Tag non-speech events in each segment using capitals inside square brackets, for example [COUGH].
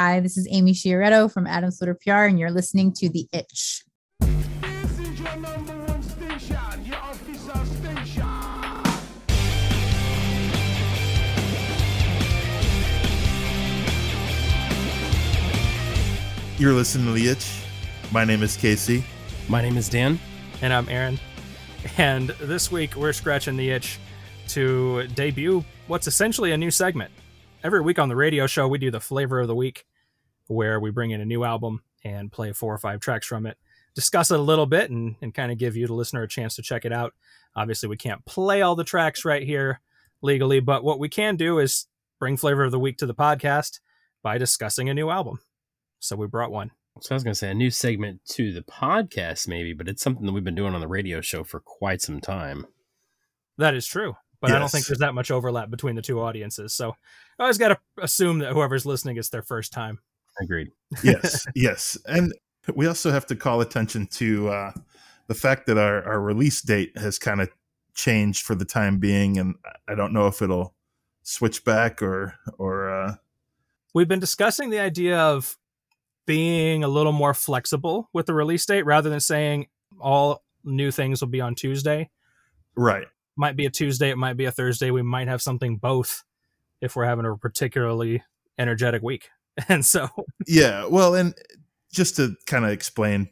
Hi, this is Amy Sciaretto from Atom Splitter PR, and you're listening to The Itch. This is your number one station, your official station. You're listening to The Itch. My name is Casey. My name is Dan. And I'm Aaron. And this week we're scratching the itch to debut what's essentially a new segment. Every week on the radio show, we do the flavor of the week, where we bring in a new album and play four or five tracks from it, discuss it a little bit, and, and kind of give you, the listener, a chance to check it out. Obviously, we can't play all the tracks right here legally, but what we can do is bring flavor of the week to the podcast by discussing a new album. So we brought one. So I was going to say a new segment to the podcast, maybe, but it's something that we've been doing on the radio show for quite some time. That is true, but I don't think there's that much overlap between the two audiences. So I always got to assume that whoever's listening is their first time. Agreed. Yes, [LAUGHS] yes. And we also have to call attention to uh, the fact that our, our release date has kind of changed for the time being. And I don't know if it'll switch back or, or, uh, We've been discussing the idea of being a little more flexible with the release date rather than saying all new things will be on Tuesday. right. Might be a Tuesday, it might be a Thursday. We might have something both if we're having a particularly energetic week. [LAUGHS] And so, Yeah. Well, and just to kind of explain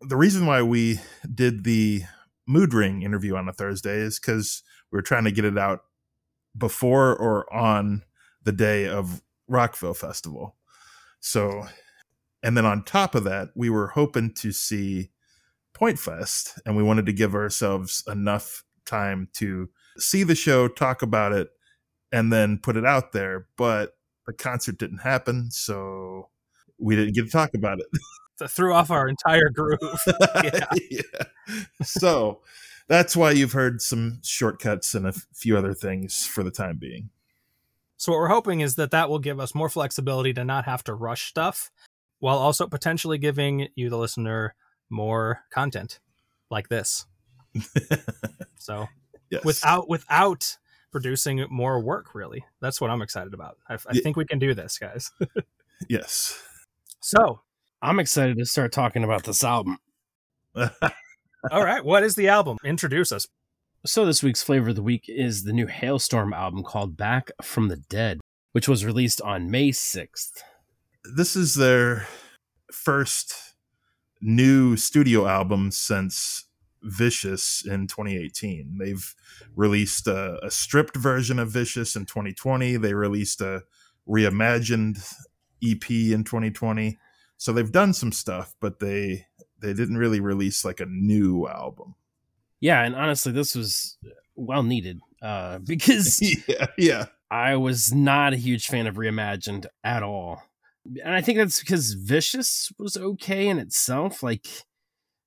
the reason why we did the Moodring interview on a Thursday is because we were trying to get it out before or on the day of Rockville Festival. So, and then on top of that, we were hoping to see Point Fest, and we wanted to give ourselves enough time to see the show, talk about it, and then put it out there. But the concert didn't happen, so we didn't get to talk about it. [LAUGHS] that threw off our entire groove. [LAUGHS] [LAUGHS] Yeah. Yeah. So that's why you've heard some shortcuts and a few other things for the time being. So what we're hoping is that that will give us more flexibility to not have to rush stuff while also potentially giving you the listener more content like this. So Yes. without without producing more work really. That's what I'm excited about. I, I Yeah. think we can do this, guys. [LAUGHS] yes. So, I'm excited to start talking about this album. [LAUGHS] all right, what is the album? Introduce us. So this week's flavor of the week is the new Halestorm album called Back from the Dead, which was released on May 6th. this is their first new studio album since Vicious in 2018. They've released a, a stripped version of Vicious in 2020. They released a reimagined EP in 2020. So they've done some stuff, but they they didn't really release like a new album. Yeah, and honestly, this was well needed uh, [LAUGHS] because [LAUGHS] yeah, yeah. I was not a huge fan of Reimagined at all. And I think that's because Vicious was okay in itself. Like,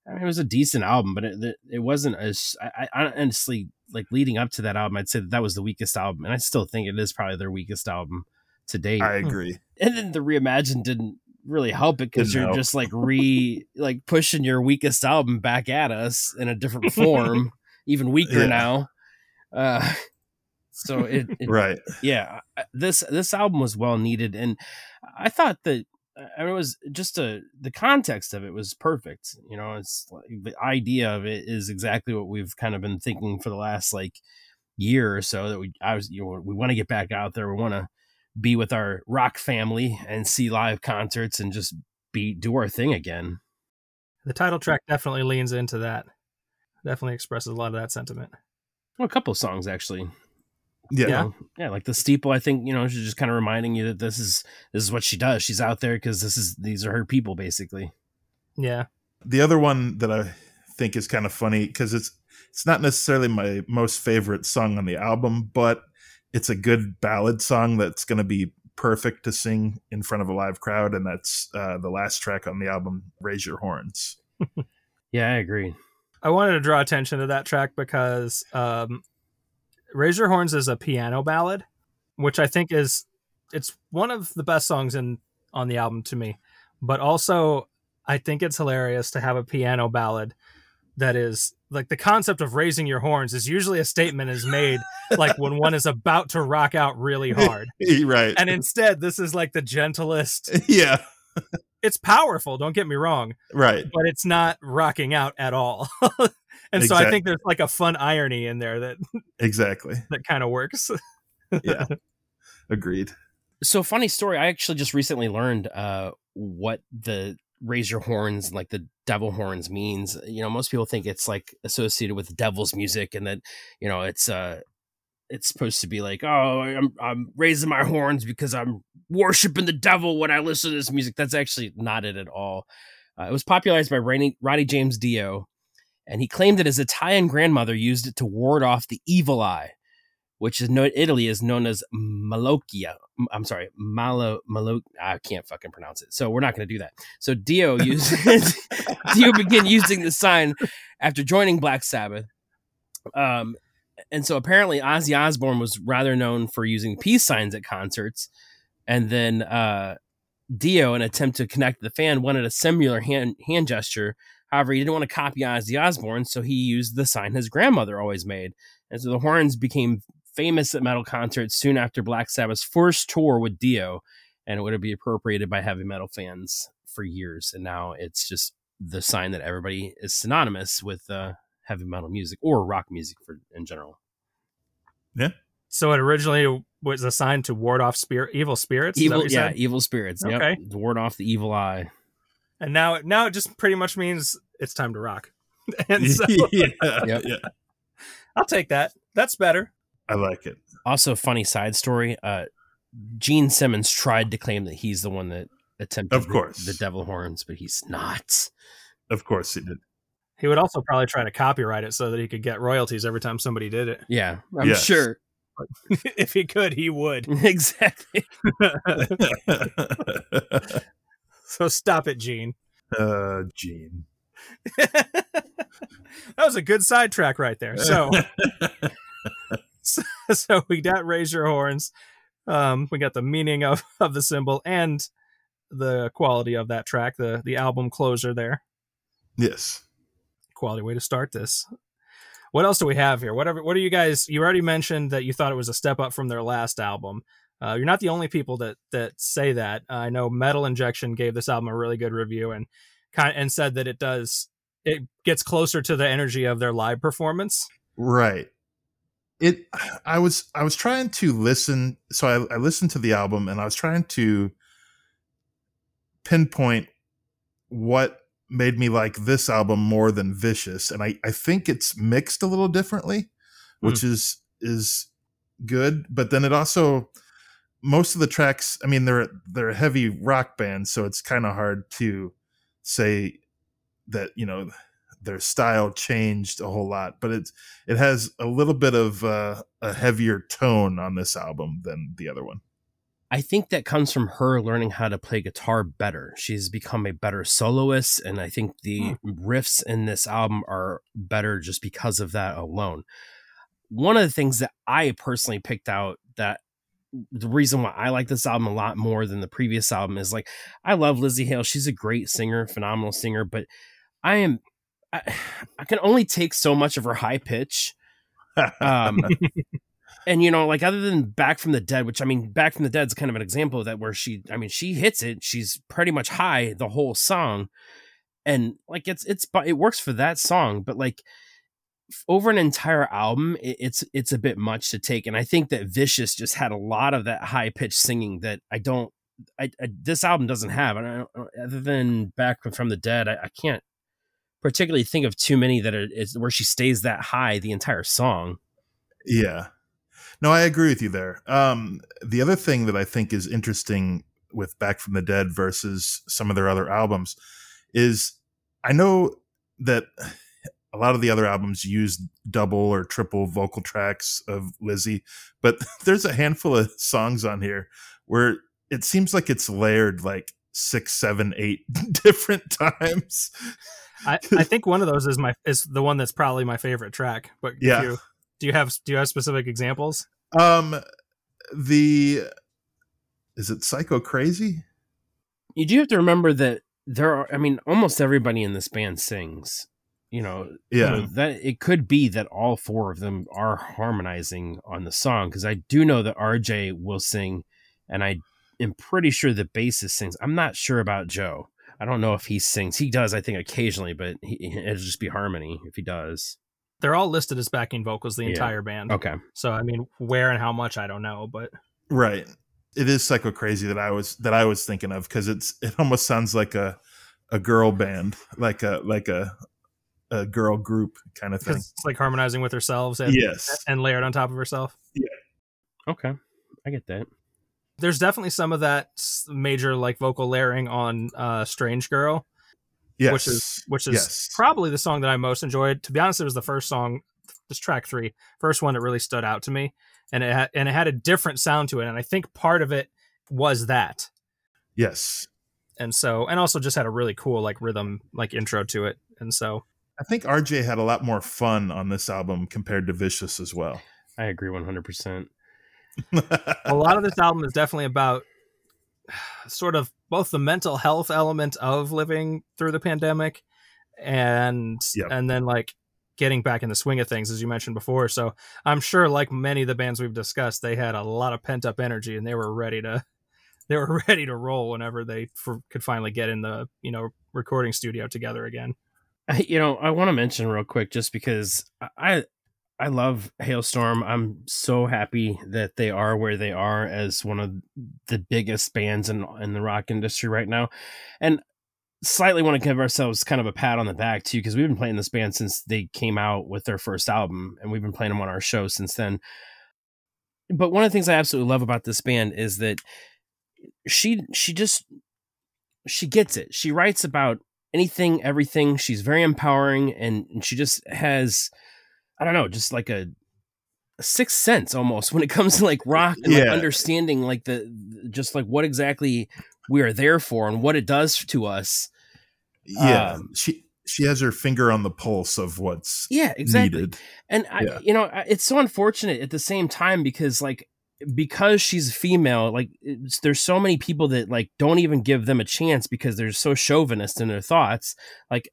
I mean, it was a decent album, but it, it wasn't as. I, I honestly, like, leading up to that album, I'd say that, that was the weakest album. And I still think it is probably their weakest album to date. I agree. and then the Reimagined didn't really help it because you're help. just like re like pushing your weakest album back at us in a different [LAUGHS] form, even weaker Yeah. now. Uh, so it, it Right. yeah this this album was well needed and i thought that Uh, it was just a the context of it was perfect you know it's like the idea of it is exactly what we've kind of been thinking for the last like year or so that we i was you know we want to get back out there we want to be with our rock family and see live concerts and just be do our thing again The title track definitely leans into that. Definitely expresses a lot of that sentiment. well, a couple of songs actually Yeah. Yeah. yeah like the steeple i think you know she's just kind of reminding you that this is this is what she does she's out there because this is these are her people basically Yeah. the other one that I think is kind of funny because it's it's not necessarily my most favorite song on the album, but it's a good ballad song that's going to be perfect to sing in front of a live crowd, and that's uh, the last track on the album, "Raise Your Horns." [LAUGHS] yeah i agree I wanted to draw attention to that track because um, "Raise Your Horns" is a piano ballad, which I think is it's one of the best songs in on the album to me. But also, I think it's hilarious to have a piano ballad that is like the concept of raising your horns is usually a statement is made like when one is about to rock out really hard. [LAUGHS] right. And instead, this is like the gentlest. [LAUGHS] yeah. It's powerful, don't get me wrong, Right. but it's not rocking out at all. [LAUGHS] and so I think there's like a fun irony in there that Exactly. [LAUGHS] that kind of works. Yeah. [LAUGHS] Agreed. So funny story. I actually just recently learned uh, what the raise your horns, like the devil horns, means. You know, most people think it's like associated with devil's music, and that you know it's uh it's supposed to be like, oh, I'm I'm raising my horns because I'm worshiping the devil when I listen to this music. That's actually not it at all. Uh, it was popularized by Rodney, Roddy James Dio, and he claimed that his Italian grandmother used it to ward off the evil eye, which is known Italy is known as Malokia. I'm sorry, Malo Malo. I can't fucking pronounce it, so we're not going to do that. So Dio [LAUGHS] used [LAUGHS] Dio began using the sign after joining Black Sabbath. Um, and so apparently Ozzy Osbourne was rather known for using peace signs at concerts, and then uh, Dio, in an attempt to connect the fan, wanted a similar hand hand gesture. However, he didn't want to copy Ozzy Osbourne, so he used the sign his grandmother always made. And so the horns became famous at metal concerts soon after Black Sabbath's first tour with Dio, and it would be appropriated by heavy metal fans for years. And now it's just the sign that everybody is synonymous with uh, heavy metal music or rock music for in general. Yeah. So it originally was assigned to ward off spirit evil spirits. Evil, yeah, said? evil spirits. Okay. Yep, ward off the evil eye. And now now it just pretty much means it's time to rock. [LAUGHS] and so [LAUGHS] yeah. [LAUGHS] Yep. yeah. I'll take that. That's better. I like it. Also, funny side story. Uh, Gene Simmons tried to claim that he's the one that attempted Of the- course. the, devil horns, but he's not. Of course he did. He would also probably try to copyright it so that he could get royalties every time somebody did it. Yeah, I'm Yes. sure. if he could, he would. exactly. [LAUGHS] so stop it, Gene. uh, Gene. [LAUGHS] that was a good sidetrack right there. So [LAUGHS] so we got raise your horns. Um, we got the meaning of of the symbol and the quality of that track, the the album closer there. yes. Quality way to start this. What else do we have here? Whatever. What do you guys? You already mentioned that you thought it was a step up from their last album. Uh, you're not the only people that that say that. Uh, I know Metal Injection gave this album a really good review and kind and said that it does it gets closer to the energy of their live performance. Right. It. I was. I was trying to listen. So I, I listened to the album, and I was trying to pinpoint what made me like this album more than Vicious, and I. I think it's mixed a little differently, which is is good. But then it also most of the tracks. I mean, they're they're a heavy rock band, so it's kind of hard to say that you know their style changed a whole lot but it's it has a little bit of uh, a heavier tone on this album than the other one I think that comes from her learning how to play guitar better. She's become a better soloist, and I think the riffs in this album are better just because of that alone. One of the things that I personally picked out that the reason why I like this album a lot more than the previous album is like I love Lzzy Hale. She's a great singer, phenomenal singer, but I am I, [SIGHS] I can only take so much of her high pitch. Um, [LAUGHS] and you know, like other than Back from the Dead, which I mean, Back from the Dead is kind of an example of that where she, I mean, she hits it. She's pretty much high the whole song, and like it's it's but it works for that song, but like over an entire album, it, it's it's a bit much to take. And I think that Vicious just had a lot of that high pitched singing that I don't. I, I this album doesn't have, and don't, other than Back from the Dead, I, I can't particularly think of too many that are where she stays that high the entire song. yeah no i agree with you there um the other thing that i think is interesting with back from the dead versus some of their other albums is i know that a lot of the other albums use double or triple vocal tracks of lizzie but [LAUGHS] there's a handful of songs on here where it seems like it's layered like six seven eight [LAUGHS] different times I, I think one of those is my is the one that's probably my favorite track. But Yeah. do you, do you have do you have specific examples? Um, the is it Psycho Crazy? you do have to remember that there are i mean almost everybody in this band sings you know, Yeah. you know, that it could be that all four of them are harmonizing on the song because I do know that RJ will sing, and I am pretty sure the bassist sings. I'm not sure about Joe. I don't know if he sings. He does, I think, occasionally, but he, it'll just be harmony if he does. They're all listed as backing vocals, the Yeah. entire band. Okay. So I mean, where and how much I don't know, but Right. It is psycho crazy that I was that I was thinking of because it's it almost sounds like a a girl band, like a like a a girl group kind of thing. because it's like harmonizing with herself and Yes. and layered on top of herself. Yeah. Okay. I get that. There's definitely some of that major like vocal layering on uh Strange Girl, Yes. which is which is Yes. probably the song that I most enjoyed. To be honest, it was the first song, this track three, first one that really stood out to me, and it had, and it had a different sound to it, and I think part of it was that, yes. and so and also just had a really cool like rhythm like intro to it, and so I think RJ had a lot more fun on this album compared to Vicious as well. I agree 100%. [LAUGHS] a lot of this album is definitely about [SIGHS] sort of both the mental health element of living through the pandemic and Yep. and then like getting back in the swing of things as you mentioned before so i'm sure like many of the bands we've discussed they had a lot of pent up energy and they were ready to [LAUGHS] they were [LAUGHS] ready to roll whenever they for, could finally get in the you know recording studio together again I- you know, I want to mention real quick just because I I love Halestorm. I'm so happy that they are where they are as one of the biggest bands in in the rock industry right now. And slightly want to give ourselves kind of a pat on the back too because we've been playing this band since they came out with their first album and we've been playing them on our show since then. But one of the things I absolutely love about this band is that she she just she gets it. She writes about anything, everything. She's very empowering, and, and she just has, I don't know, just like a, a sixth sense almost when it comes to like rock and like understanding like the just like what exactly we are there for and what it does to us. yeah. Um, she she has her finger on the pulse of what's Yeah, exactly. needed. And I, you know, it's so unfortunate at the same time because like because she's female, like it's, there's so many people that like don't even give them a chance because they're so chauvinist in their thoughts. Like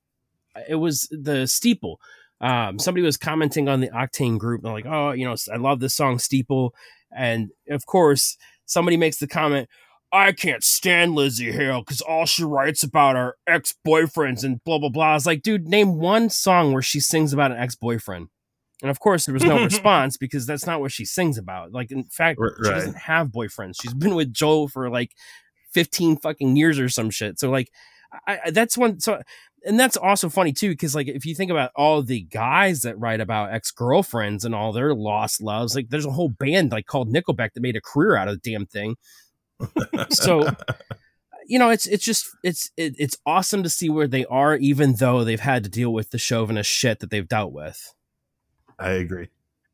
it was the steeple. Um, somebody was commenting on the Octane group, and like, oh, you know, I love this song Steeple, and of course, somebody makes the comment, I can't stand Lzzy Hale because all she writes about are ex boyfriends and blah blah blah. I was like, dude, name one song where she sings about an ex boyfriend. And of course, there was no [LAUGHS] response because that's not what she sings about. Like, in fact, R- she doesn't have boyfriends. She's been with Joel for like 15 fucking years or some shit. So, like, I, I that's one. So, and that's also funny too, because like if you think about all the guys that write about ex girlfriends and all their lost loves, like there's a whole band like called Nickelback that made a career out of the damn thing. So, you know, it's it's just it's it, it's awesome to see where they are, even though they've had to deal with the chauvinist shit that they've dealt with. I agree.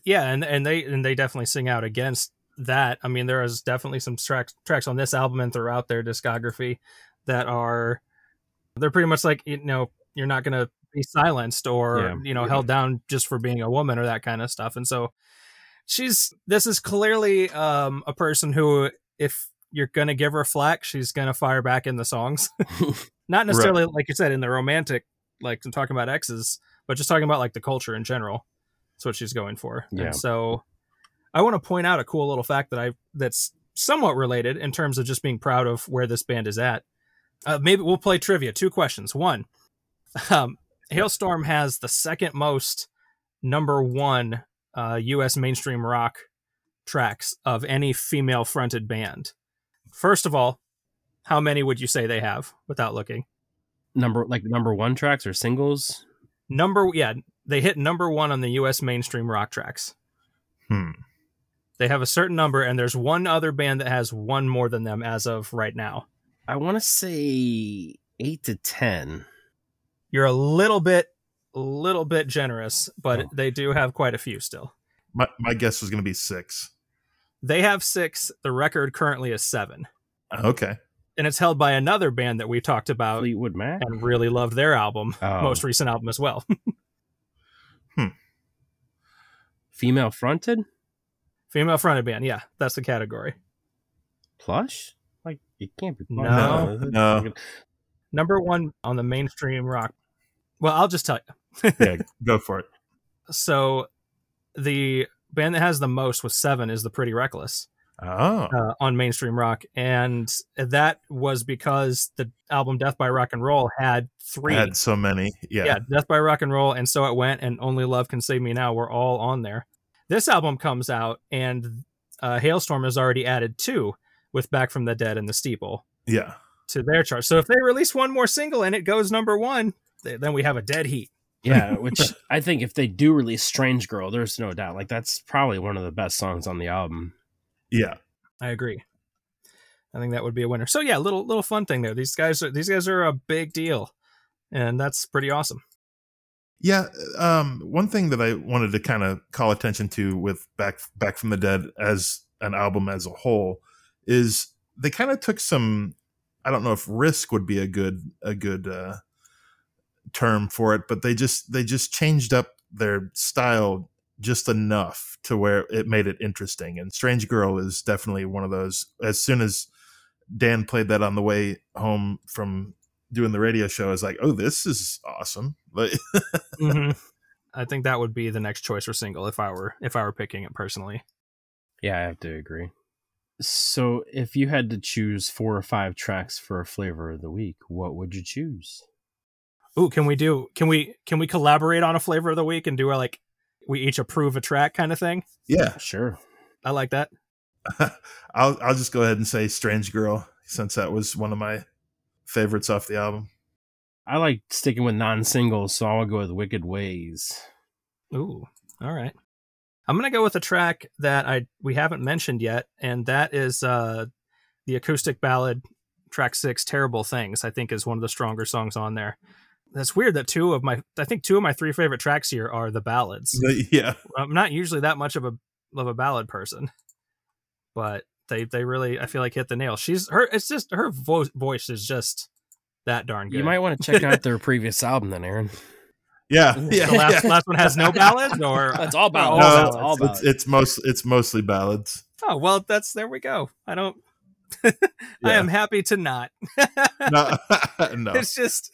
yeah and and they and they definitely sing out against that. I mean there is definitely some tracks tracks on this album and throughout their discography that are they're pretty much like you know you're not going to be silenced or Yeah. you know held down just for being a woman or that kind of stuff. And so she's this is clearly um a person who if you're going to give her flack she's going to fire back in the songs. [LAUGHS] Not necessarily like you said in the romantic like I'm talking about exes but just talking about like the culture in general that's what she's going for. Yeah. and so i want to point out a cool little fact that i that's somewhat related in terms of just being proud of where this band is at. Uh, maybe we'll play trivia two questions. One [LAUGHS] um, halestorm has the second most number one uh, us mainstream rock tracks of any female fronted band. First of all how many would you say they have without looking? Number like number one tracks or singles. number yeah they hit number one on the us mainstream rock tracks Hmm. they have a certain number and there's one other band that has one more than them as of right now I want to say eight to ten. you're a little bit a little bit generous but Oh. they do have quite a few still My my guess was going to be six. they have six the record currently is seven Okay. and it's held by another band that we talked about Fleetwood Mac. and really loved their album Oh. most recent album as well [LAUGHS] Female fronted female fronted band yeah that's the category plush. Like it can't be. Plush. No. No. number one on the mainstream rock well i'll just tell you yeah, [LAUGHS] go for it. So the band that has the most with seven is the Pretty Reckless Oh, uh, on mainstream rock, and that was because the album Death by Rock and Roll had three. had so many. Yeah. yeah, Death by Rock and Roll, and So It Went, and Only Love Can Save Me Now were all on there. This album comes out, and uh, Halestorm has already added two with Back from the Dead and The Steeple Yeah. to their chart. So if they release one more single and it goes number one, th- then we have a dead heat. Yeah, [LAUGHS] which I think if they do release Strange Girl, there's no doubt. Like that's probably one of the best songs on the album. Yeah. I agree. I think that would be a winner. So yeah, little little fun thing there. These guys are these guys are a big deal, and that's pretty awesome. Yeah, um, one thing that I wanted to kind of call attention to with Back Back from the Dead as an album as a whole is they kind of took some I don't know if risk would be a good a good uh, term for it, but they just they just changed up their style just enough to where it made it interesting. And Strange Girl is definitely one of those. As soon as Dan played that on the way home from doing the radio show, I was like, "Oh, this is awesome!" Like, [LAUGHS] Mhm. I think that would be the next choice for single if I were if I were picking it personally. Yeah, I have to agree. So, if you had to choose four or five tracks for a flavor of the week, what would you choose? Ooh, can we do can we can we collaborate on a flavor of the week and do a like we each approve a track kind of thing? yeah, Sure. I like that. [LAUGHS] I'll I'll just go ahead and say "Strange Girl" since that was one of my favorites off the album. I like sticking with non-singles, so I'll go with "Wicked Ways." Ooh, all right. I'm gonna go with a track that I we haven't mentioned yet, and that is uh the acoustic ballad track six, "Terrible Things." I think is one of the stronger songs on there. That's weird that two of my I think two of my three favorite tracks here are the ballads. Yeah, I'm not usually that much of a of a ballad person, but they they really I feel like hit the nail. She's her it's just her vo- voice is just that darn good. You might want to check out their [LAUGHS] previous album, then, Aaron. yeah, yeah. the last, yeah. last one has no ballads or [LAUGHS] It's all ballads. No, it's all it's, ballads. it's most it's mostly ballads. Oh well, that's there we go. I don't. [LAUGHS] I am happy to not. No, no, It's just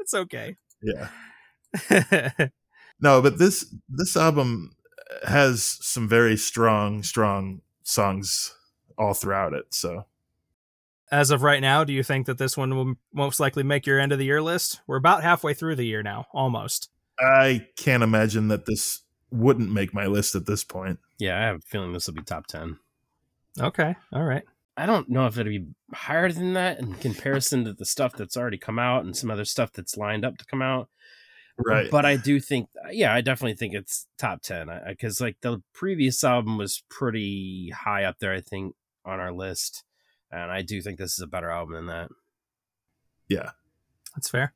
it's okay. yeah, [LAUGHS] no. But this this album has some very strong strong songs all throughout it. So As of right now, do you think that this one will most likely make your end of the year list? We're about halfway through the year now, almost. I can't imagine that this wouldn't make my list at this point. yeah, I have a feeling this will be top ten. Okay, all right. I don't know if it'll be higher than that in comparison to the stuff that's already come out and some other stuff that's lined up to come out. Right. But I do think, yeah, I definitely think it's top 10 because, like, the previous album was pretty high up there, I think, on our list. And I do think this is a better album than that. yeah. That's fair.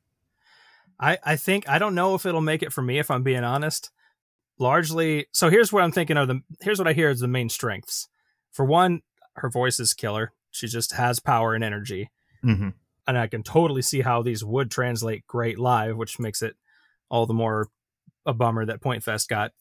I I think I don't know if it'll make it for me if I'm being honest. Largely, so here's what I'm thinking of the here's what I hear as the main strengths. For one, her voice is killer. She just has power and energy. hmm and I can totally see how these would translate great live, which makes it all the more a bummer that Point Fest got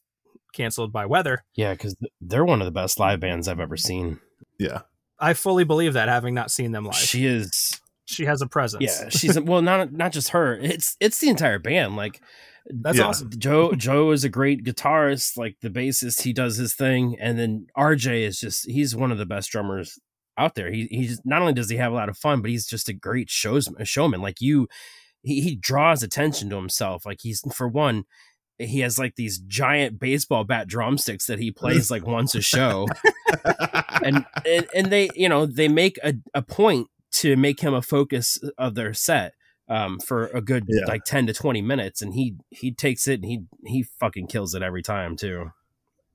canceled by weather. Yeah, because they're one of the best live bands I've ever seen. Yeah. I fully believe that, having not seen them live. She is, She has a presence. yeah, she's well, not not just her. It's it's the entire band. Like that's Yeah. awesome. Joe [LAUGHS] Joe is a great guitarist, like the bassist, he does his thing, and then RJ is just he's one of the best drummers out there. He he's not only does he have a lot of fun, but he's just a great shows showman. Like you, he, he draws attention to himself. Like he's for one, he has like these giant baseball bat drumsticks that he plays like once a show, [LAUGHS] and and, and they you know they make a, a point to make him a focus of their set um, for a good Yeah. like 10 to 20 minutes and he he takes it and he he fucking kills it every time too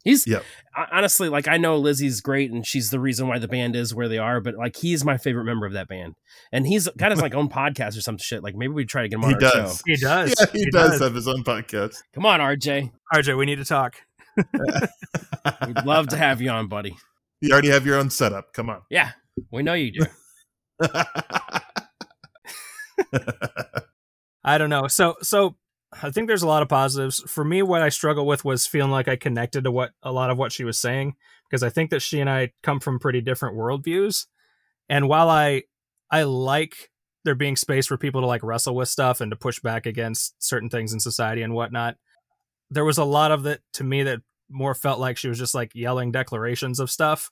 he's Yep. honestly like i know lizzie's great and she's the reason why the band is where they are but like he's my favorite member of that band and he's got his like own podcast or some shit like maybe we try to get him on He our does. show He does. Yeah, he, does, have his own podcast. come on rj RJ, we need to talk. [LAUGHS] we'd love to have you on buddy you already have your own setup. Come on. yeah we know you do [LAUGHS] [LAUGHS] I don't know. So so I think there's a lot of positives. For me, what I struggle with was feeling like I connected to what a lot of what she was saying because I think that she and I come from pretty different worldviews. And while I I like there being space for people to like wrestle with stuff and to push back against certain things in society and whatnot. There was a lot of that to me that more felt like she was just like yelling declarations of stuff,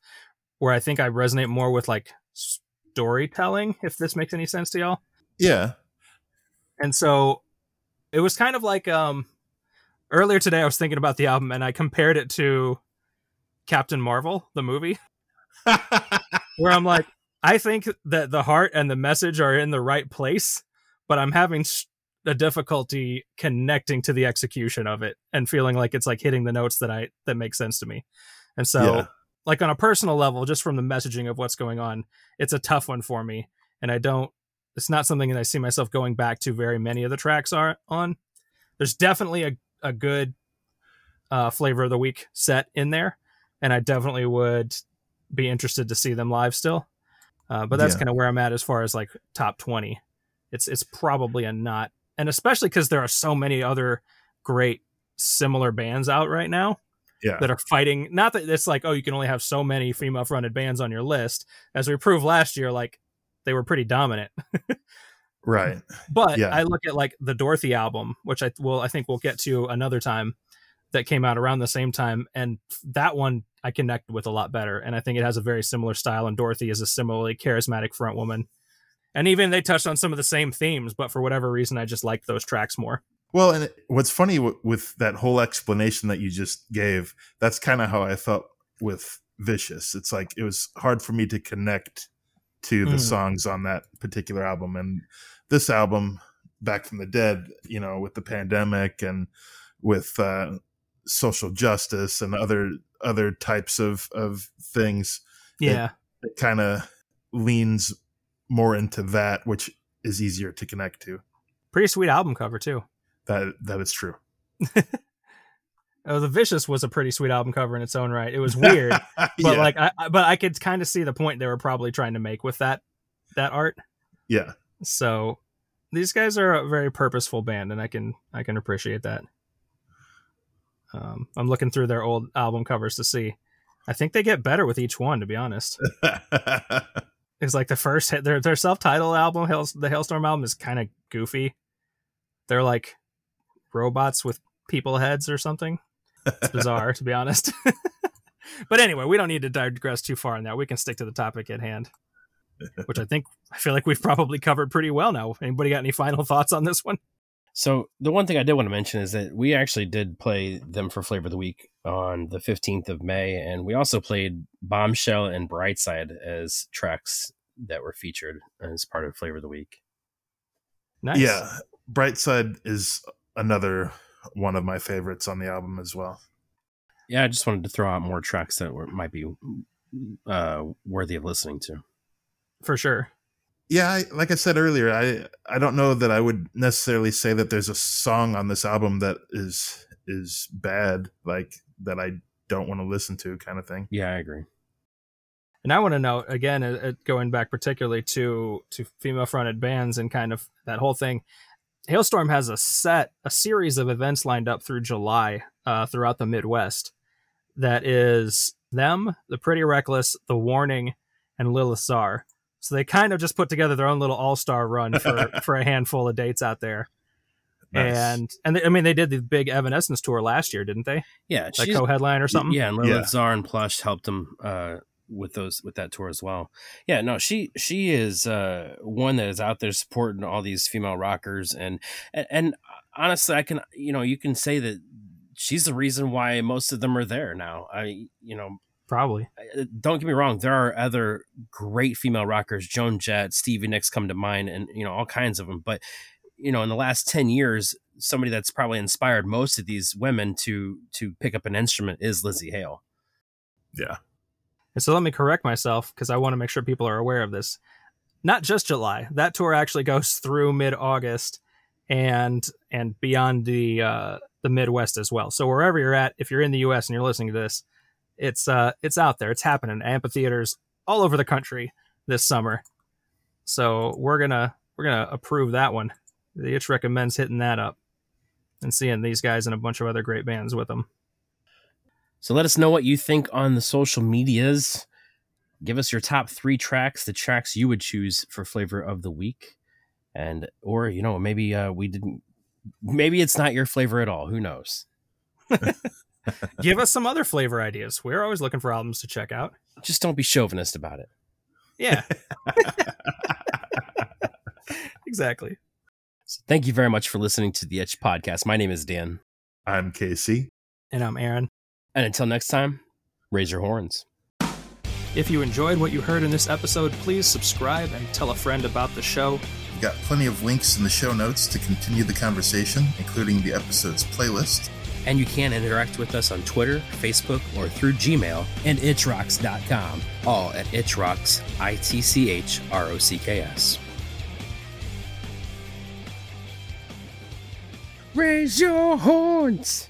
where I think I resonate more with like storytelling, if this makes any sense to y'all. Yeah. And so it was kind of like um earlier today I was thinking about the album and I compared it to Captain Marvel, the movie, [LAUGHS] where I'm like, I think that the heart and the message are in the right place, but I'm having a difficulty connecting to the execution of it and feeling like it's like hitting the notes that I that make sense to me. And so Yeah. like on a personal level, just from the messaging of what's going on, it's a tough one for me. And I don't it's not something that I see myself going back to very many of the tracks are on. There's definitely a, a good uh, flavor of the week set in there, and I definitely would be interested to see them live still. Uh, but that's Yeah. kind of where I'm at as far as like top 20. It's it's probably a not, and especially because there are so many other great similar bands out right now Yeah. that are fighting. Not that it's like, oh, you can only have so many female fronted bands on your list. As we proved last year, like they were pretty dominant. Right. [LAUGHS] But Yeah. I look at like the Dorothy album, which I will I think we'll get to another time that came out around the same time and that one I connect with a lot better and I think it has a very similar style and Dorothy is a similarly charismatic front woman. And even they touched on some of the same themes, but for whatever reason I just like those tracks more. Well, and what's funny w- with that whole explanation that you just gave, that's kind of how I felt with Vicious. It's like it was hard for me to connect to the Mm. songs on that particular album. And this album, Back from the Dead, you know, with the pandemic and with uh, social justice and other other types of of things, Yeah. it kind of leans more into that, which is easier to connect to. Pretty sweet album cover too. That that is true. [LAUGHS] Oh, the Vicious was a pretty sweet album cover in its own right. It was [LAUGHS] weird, but Yeah. like I, but I could kind of see the point they were probably trying to make with that that art. yeah. So these guys are a very purposeful band, and I can I can appreciate that. Um, I'm looking through their old album covers to see. I think they get better with each one, to be honest. [LAUGHS] It's like the first hit, their their self titled album, Hail, the Halestorm album, is kind of goofy. They're like robots with people heads or something. It's bizarre, to be honest. [LAUGHS] but anyway, we don't need to digress too far on that. We can stick to the topic at hand, which I think I feel like we've probably covered pretty well now. Anybody got any final thoughts on this one? So the one thing I did want to mention is that we actually did play them for Flavor of the Week on the 15th of May, and we also played Bombshell and Brightside as tracks that were featured as part of Flavor of the Week. Nice. Yeah. Brightside is another one of my favorites on the album as well. Yeah, I just wanted to throw out more tracks that were, might be uh, worthy of listening to. for sure. Yeah, I, like I said earlier, I I don't know that I would necessarily say that there's a song on this album that is is bad, like that I don't want to listen to, kind of thing. Yeah, I agree. And I want to note again, uh, uh, going back particularly to to female fronted bands and kind of that whole thing. Halestorm has a set, a series of events lined up through July uh, throughout the Midwest. That is them, the Pretty Reckless, the Warning, and Lilith Czar. So they kind of just put together their own little all star run for [LAUGHS] for a handful of dates out there. Nice. And and they, I mean they did the big Evanescence tour last year, didn't they? Yeah, Like co-headline or something. Yeah, and Lilith Yeah. Czar and Plush helped them uh, with those with that tour as well. Yeah, no, she she is uh, one that is out there supporting all these female rockers, and, and and honestly, I can you know you can say that she's the reason why most of them are there now. I you know Probably. uh, don't get me wrong, there are other great female rockers, Joan Jett, Stevie Nicks come to mind, and you know all kinds of them. But you know, in the last ten years, somebody that's probably inspired most of these women to to pick up an instrument is Lzzy Hale. yeah. And so let me correct myself because I want to make sure people are aware of this. Not just July. That tour actually goes [LAUGHS] through mid August and and beyond the uh, the Midwest as well. So wherever you're at, if you're in the U.S. and you're listening to this, it's uh it's out there. It's happening. Amphitheaters all over the country this summer. So we're gonna we're gonna approve that one. The itch recommends hitting that up and seeing these guys and a bunch of other great bands with them. So let us know what you think on the social medias. Give us your top three tracks, the tracks you would choose for flavor of the week. and or you know maybe uh, we didn't. Maybe it's not your flavor at all. Who knows? [LAUGHS] Give us some other flavor ideas. We're always looking for albums to check out. Just don't be chauvinist about it. Yeah. [LAUGHS] [LAUGHS] exactly. So thank you very much for listening to the Itch Podcast. My name is Dan, I'm Casey. And I'm Aaron. And until next time, raise your horns. If you enjoyed what you heard in this episode, please subscribe and tell a friend about the show. We've got plenty of links in the show notes to continue the conversation, including the episode's playlist. And you can interact with us on Twitter, Facebook, or through Gmail and itchrocks.com, all at itchrocks, I T C H R O C K S. Raise your horns!